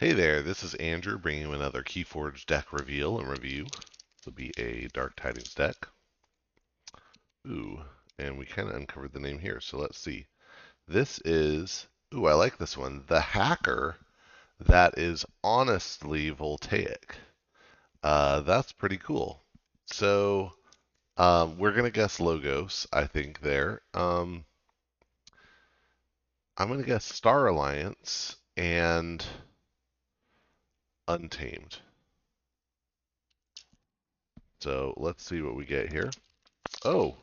Hey there, this is Andrew bringing you another Keyforge deck reveal and review. This will be a Dark Tidings deck. Ooh, and we kind of uncovered the name here, so let's see. This is, ooh, I like this one. The Hacker that is honestly voltaic. Uh, that's pretty cool. So um, we're gonna guess logos, I think there. Um, I'm gonna guess Star Alliance and Untamed. So let's see what we get here. Oh,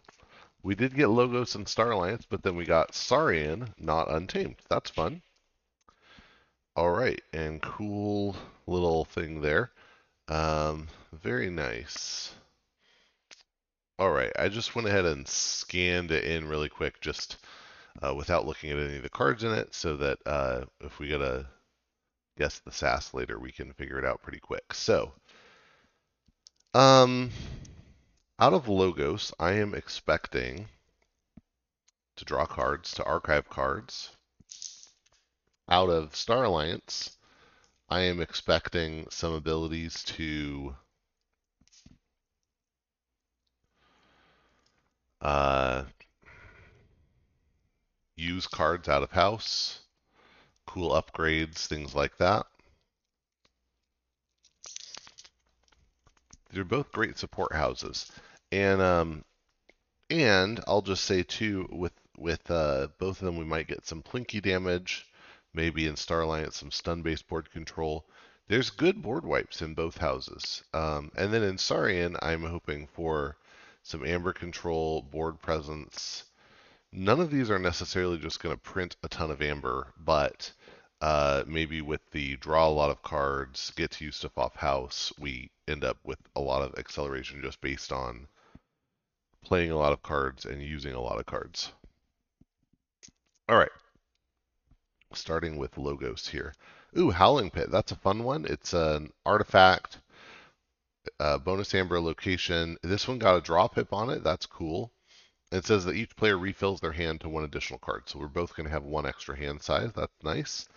we did get Logos and Star Alliance, but then we got Saurian, not Untamed. That's fun. All right, and cool little thing there. Um, very nice. All right, I just went ahead and scanned it in really quick, just uh, without looking at any of the cards in it, so that uh, if we get a guess the SAS later, we can figure it out pretty quick. So, um, out of Logos, I am expecting to draw cards, to archive cards. Out of Star Alliance, I am expecting some abilities to uh, use cards out of house cool upgrades, things like that. They're both great support houses, and um, and I'll just say too, with with uh, both of them, we might get some plinky damage, maybe in Star Alliance some stun-based board control. There's good board wipes in both houses, um, and then in Saurian, I'm hoping for some amber control, board presence. None of these are necessarily just going to print a ton of amber, but uh, maybe with the draw a lot of cards, get to use stuff off house, we end up with a lot of acceleration just based on playing a lot of cards and using a lot of cards. All right, starting with logos here. Ooh, Howling Pit, that's a fun one. It's an artifact, uh, bonus amber location. This one got a draw pip on it. That's cool. It says that each player refills their hand to one additional card. So we're both going to have one extra hand size. That's nice.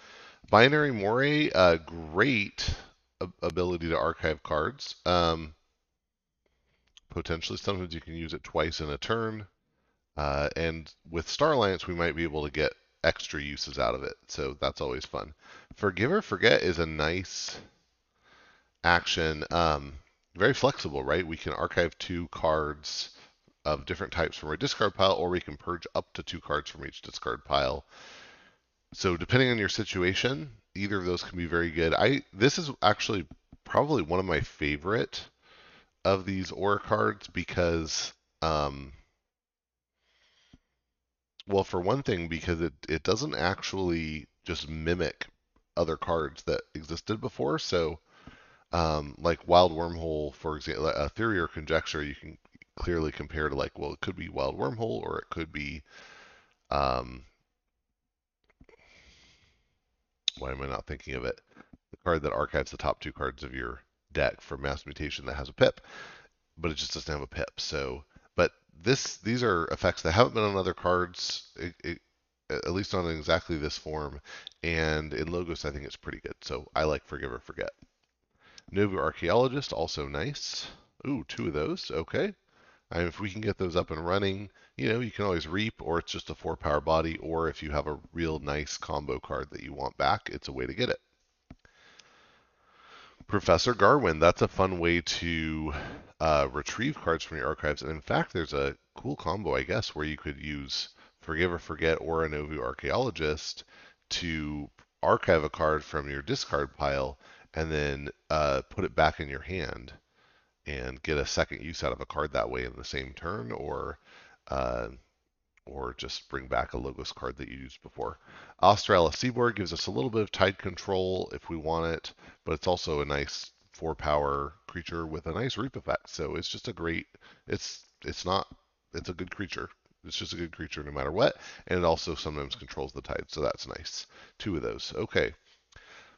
Binary Moray, uh, great ability to archive cards. Um, potentially, sometimes you can use it twice in a turn. Uh, and with Star Alliance, we might be able to get extra uses out of it. So that's always fun. Forgive or Forget is a nice action. Um, very flexible, right? We can archive two cards of different types from our discard pile, or we can purge up to two cards from each discard pile. So depending on your situation, either of those can be very good. I this is actually probably one of my favorite of these aura cards because um, well for one thing because it it doesn't actually just mimic other cards that existed before so um, like wild wormhole for example a theory or conjecture you can clearly compare to like, well, it could be Wild Wormhole or it could be, um, why am I not thinking of it? The card that archives the top two cards of your deck for Mass Mutation that has a pip, but it just doesn't have a pip. So, but this these are effects that haven't been on other cards, it, it, at least not in exactly this form. And in Logos, I think it's pretty good. So I like Forgive or Forget. Novu Archaeologist, also nice. Ooh, two of those. Okay. If we can get those up and running, you know, you can always reap, or it's just a four power body, or if you have a real nice combo card that you want back, it's a way to get it. Professor Garwin, that's a fun way to uh, retrieve cards from your archives. And in fact, there's a cool combo, I guess, where you could use Forgive or Forget or a Novu Archaeologist to archive a card from your discard pile and then uh, put it back in your hand and get a second use out of a card that way in the same turn, or uh, or just bring back a Logos card that you used before. Australis Seaborg gives us a little bit of tide control if we want it, but it's also a nice four power creature with a nice reap effect. So it's just a great. It's it's not. It's a good creature. It's just a good creature no matter what, and it also sometimes controls the tide, so that's nice. Two of those. Okay,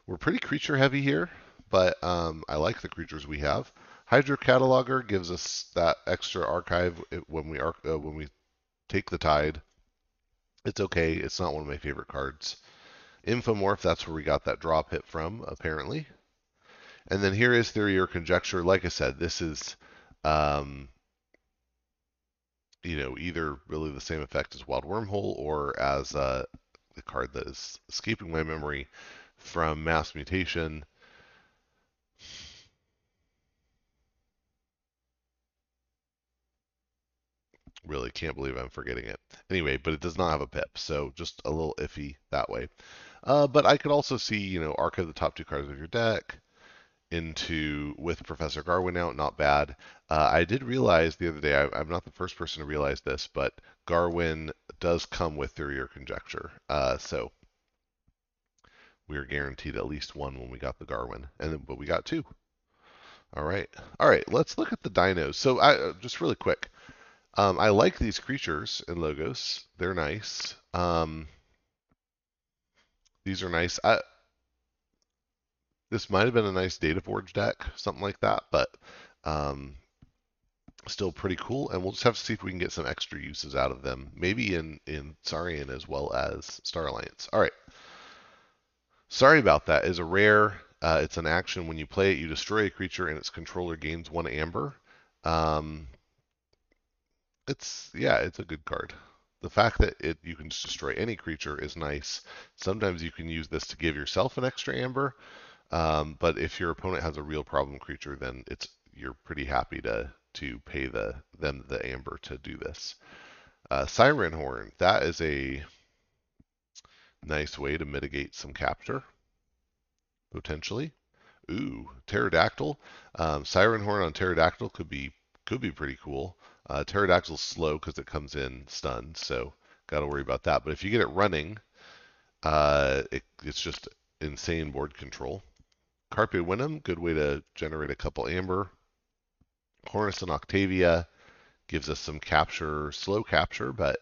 we're pretty creature heavy here, but um, I like the creatures we have. Hydro Cataloger gives us that extra archive when we uh, when we take the tide. It's okay. It's not one of my favorite cards. Infomorph, that's where we got that drop hit from, apparently. And then here is theory or conjecture. Like I said, this is, um, you know, either really the same effect as Wild Wormhole or as uh, the card that is escaping my memory from Mass Mutation. Really can't believe I'm forgetting it. Anyway, but it does not have a pip, so just a little iffy that way. Uh, but I could also see, you know, archive the top two cards of your deck into with Professor Garwin out, not bad. Uh, I did realize the other day, I, am not the first person to realize this, but Garwin does come with Theory or Conjecture. Uh, so we are guaranteed at least one when we got the Garwin, and then, but we got two. All right, all right. Let's look at the dinos. So I uh, just really quick. Um, I like these creatures and logos. They're nice. Um, these are nice. I, this might have been a nice Data Forge deck, something like that, but um, still pretty cool. And we'll just have to see if we can get some extra uses out of them, maybe in in Saurian as well as Star Alliance. All right. Sorry about that. Is a rare. Uh, it's an action when you play it, you destroy a creature and its controller gains one amber. Um, it's yeah, it's a good card. The fact that it you can just destroy any creature is nice. Sometimes you can use this to give yourself an extra amber, um, but if your opponent has a real problem creature, then it's you're pretty happy to to pay the them the amber to do this. Uh, Siren Horn, that is a nice way to mitigate some capture, potentially. Ooh, Pterodactyl. Um, Siren Horn on Pterodactyl could be could be pretty cool. Uh, Pterodactyl's slow because it comes in stunned, so got to worry about that. But if you get it running, uh, it, it's just insane board control. Carpe Vinum, good way to generate a couple amber. Hornus and Octavia gives us some capture, slow capture, but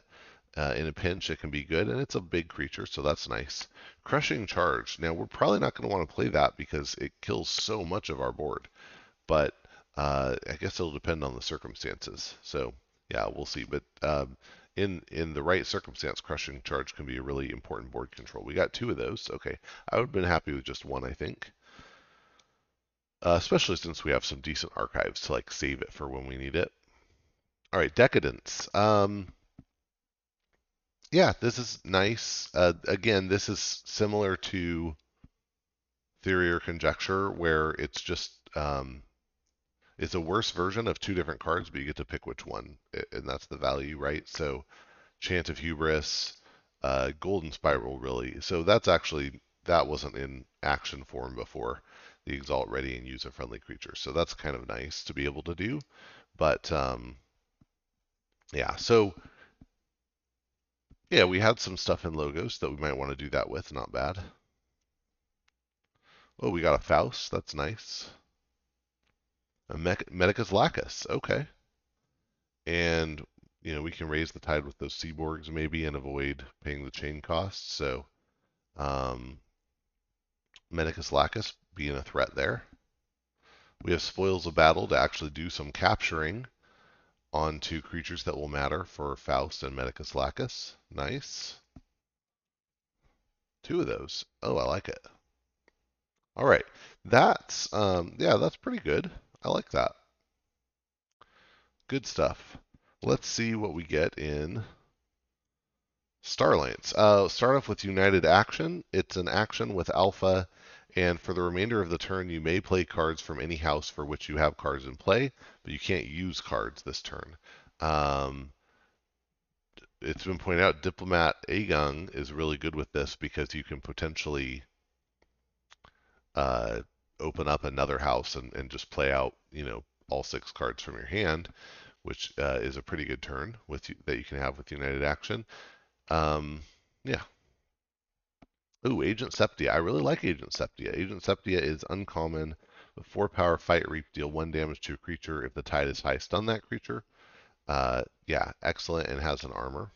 uh, in a pinch it can be good, and it's a big creature, so that's nice. Crushing Charge. Now we're probably not going to want to play that because it kills so much of our board, but uh, I guess it'll depend on the circumstances. So yeah, we'll see. But um, in in the right circumstance, crushing charge can be a really important board control. We got two of those. Okay, I would have been happy with just one, I think. Uh, especially since we have some decent archives to like save it for when we need it. All right, decadence. Um, yeah, this is nice. Uh, again, this is similar to theory or conjecture, where it's just um, it's a worse version of two different cards, but you get to pick which one, and that's the value, right? So, Chant of Hubris, uh, Golden Spiral, really. So that's actually that wasn't in action form before the Exalt Ready and user friendly creature. So that's kind of nice to be able to do. But um, yeah, so yeah, we had some stuff in logos that we might want to do that with. Not bad. Oh, we got a Faust. That's nice. Medicus Lacus, okay. And, you know, we can raise the tide with those Seaborgs maybe and avoid paying the chain costs. So, um, Medicus Lacus being a threat there. We have Spoils of Battle to actually do some capturing onto creatures that will matter for Faust and Medicus Lacus. Nice. Two of those. Oh, I like it. All right. That's, um, yeah, that's pretty good. I like that. Good stuff. Let's see what we get in Star Alliance. Uh, start off with United Action. It's an action with Alpha, and for the remainder of the turn, you may play cards from any house for which you have cards in play, but you can't use cards this turn. Um, it's been pointed out Diplomat Agung is really good with this because you can potentially uh, open up another house and, and just play out, you know, all six cards from your hand, which uh, is a pretty good turn with that you can have with United Action. Um, yeah. Ooh, Agent Septia. I really like Agent Septia. Agent Septia is uncommon. With four power, fight, reap, deal one damage to a creature. If the tide is high, stun that creature. Uh, yeah, excellent, and has an armor.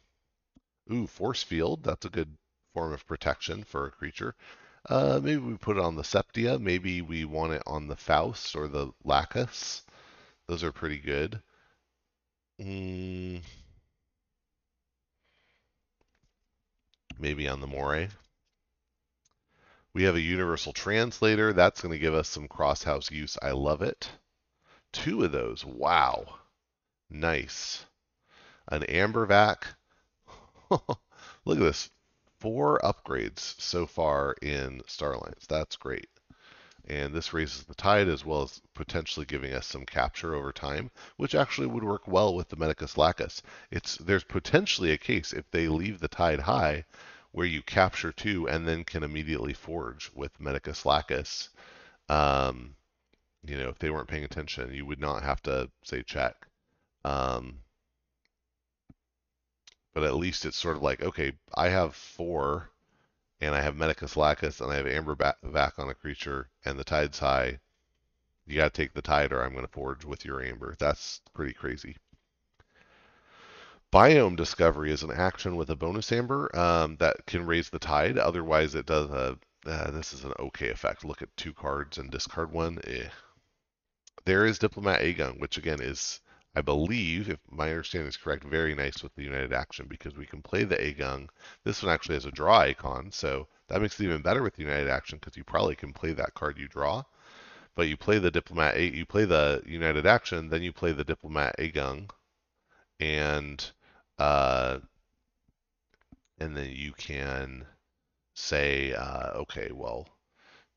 Ooh, Force Field. That's a good form of protection for a creature. Uh, maybe we put it on the Septia. Maybe we want it on the Faust or the Lacus. Those are pretty good. Mm, maybe on the Moray. We have a universal translator. That's going to give us some cross-house use. I love it. Two of those. Wow. Nice. An amber vac. Look at this. Four upgrades so far in Star Alliance. That's great. And this raises the tide as well as potentially giving us some capture over time, which actually would work well with the Medicus Lacus. It's there's potentially a case if they leave the tide high where you capture two and then can immediately forge with Medicus Lacus. Um, you know, if they weren't paying attention, you would not have to say check. Um, but at least it's sort of like, okay, I have four, and I have Medicus Lacus, and I have Amber Vac on a creature, and the tide's high. You got to take the tide, or I'm going to forge with your Amber. That's pretty crazy. Biome discovery is an action with a bonus amber um, that can raise the tide. Otherwise, it does a. Uh, this is an okay effect. Look at two cards and discard one. Eh. There is Diplomat Agung, which again is, I believe, if my understanding is correct, very nice with the United Action because we can play the Agung. This one actually has a draw icon, so that makes it even better with the United Action because you probably can play that card you draw. But you play the Diplomat, you play the United Action, then you play the Diplomat Agung, and uh, and then you can say, uh, okay, well,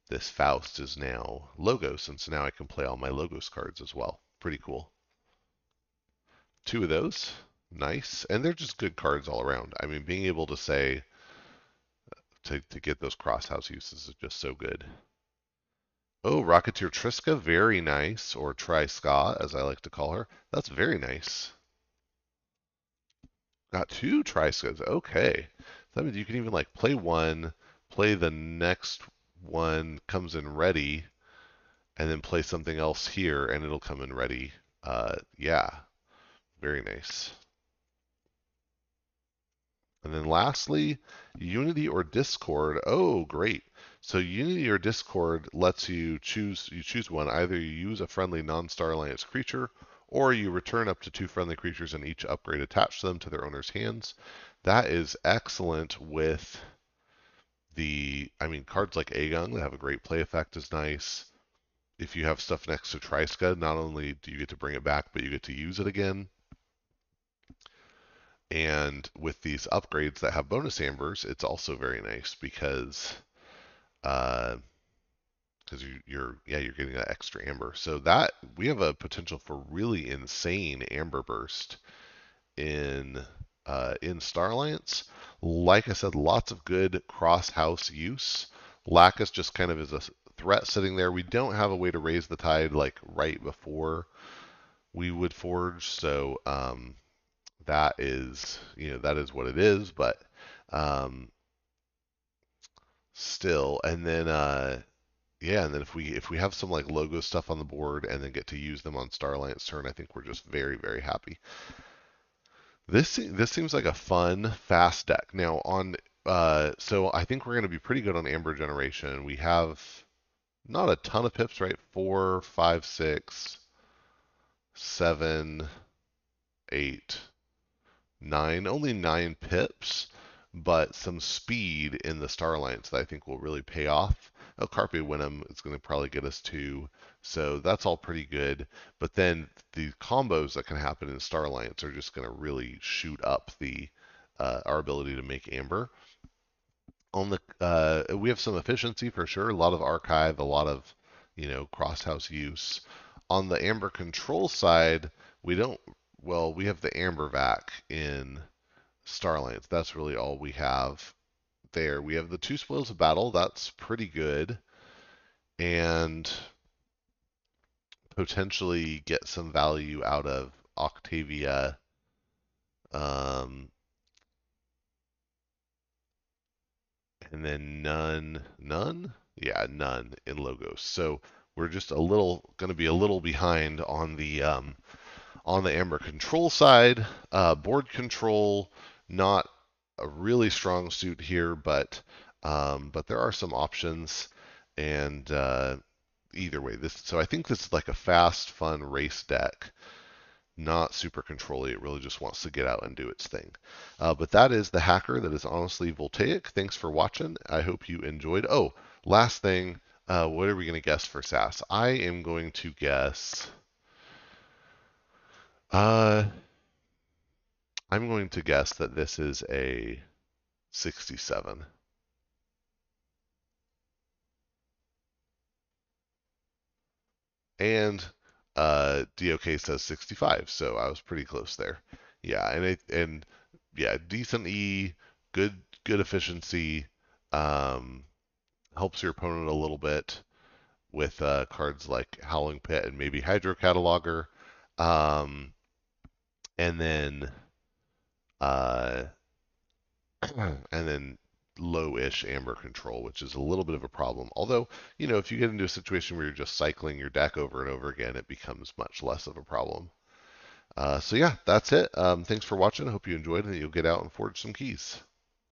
this Faust is now Logos, and so now I can play all my Logos cards as well. Pretty cool. Two of those, nice, and they're just good cards all around. I mean, being able to say to to get those crosshouse uses is just so good. Oh, Rocketeer Triska, very nice, or Triska, as I like to call her. That's very nice. Got two Triskas. Okay. That means you can even like play one, play the next one comes in ready, and then play something else here, and it'll come in ready. Uh, yeah, very nice. And then lastly, Unity or Discord. Oh, great. So Unity or Discord lets you choose you choose one. Either you use a friendly non-Star Alliance creature or you return up to two friendly creatures and each upgrade attached to them to their owner's hands. That is excellent with the, I mean, cards like Agung that have a great play effect is nice. If you have stuff next to Triska, not only do you get to bring it back, but you get to use it again. And with these upgrades that have bonus ambers, it's also very nice because uh, because you, you're yeah you're getting that extra amber. So that we have a potential for really insane amber burst in uh, in Star Alliance. Like I said, lots of good cross house use. Lacus just kind of is a threat sitting there. We don't have a way to raise the tide like right before we would forge, so um, that is you know that is what it is. But um, still, and then uh, yeah, and then if we if we have some like logo stuff on the board and then get to use them on Star Alliance turn, I think we're just very very happy. This this seems like a fun fast deck. Now on uh, so I think we're going to be pretty good on Amber Generation. We have not a ton of pips, right? Four, five, six, seven, eight, nine. Only nine pips, but some speed in the Star Alliance that I think will really pay off. Oh, Carpe Vinum is going to probably get us two. So that's all pretty good. But then the combos that can happen in Star Alliance are just going to really shoot up the uh, our ability to make Amber. On the uh, we have some efficiency for sure. A lot of archive, a lot of you know crosshouse use. On the Amber control side, we don't. Well, we have the Amber Vac in Star Alliance. That's really all we have there. We have the two spoils of battle. That's pretty good. And potentially get some value out of Octavia. Um, and then none, none? Yeah, none in logos. So we're just a little going to be a little behind on the um, on the Amber control side. Uh, board control, not a really strong suit here, but um, but there are some options, and uh, either way, this so I think this is like a fast, fun race deck, not super controlly. It really just wants to get out and do its thing. Uh, but that is the hacker that is honestly voltaic. Thanks for watching. I hope you enjoyed. Oh, last thing, uh, what are we going to guess for SAS? I am going to guess. Uh, I'm going to guess that this is a 67. And uh, DOK says 65, so I was pretty close there. Yeah, and it and yeah, decent E, good good efficiency, um, helps your opponent a little bit with uh, cards like Howling Pit and maybe Hydro Cataloger, um, and then uh, and then low-ish amber control, which is a little bit of a problem. Although, you know, if you get into a situation where you're just cycling your deck over and over again, it becomes much less of a problem. Uh, so yeah, that's it. Um, thanks for watching. I hope you enjoyed and you'll get out and forge some keys.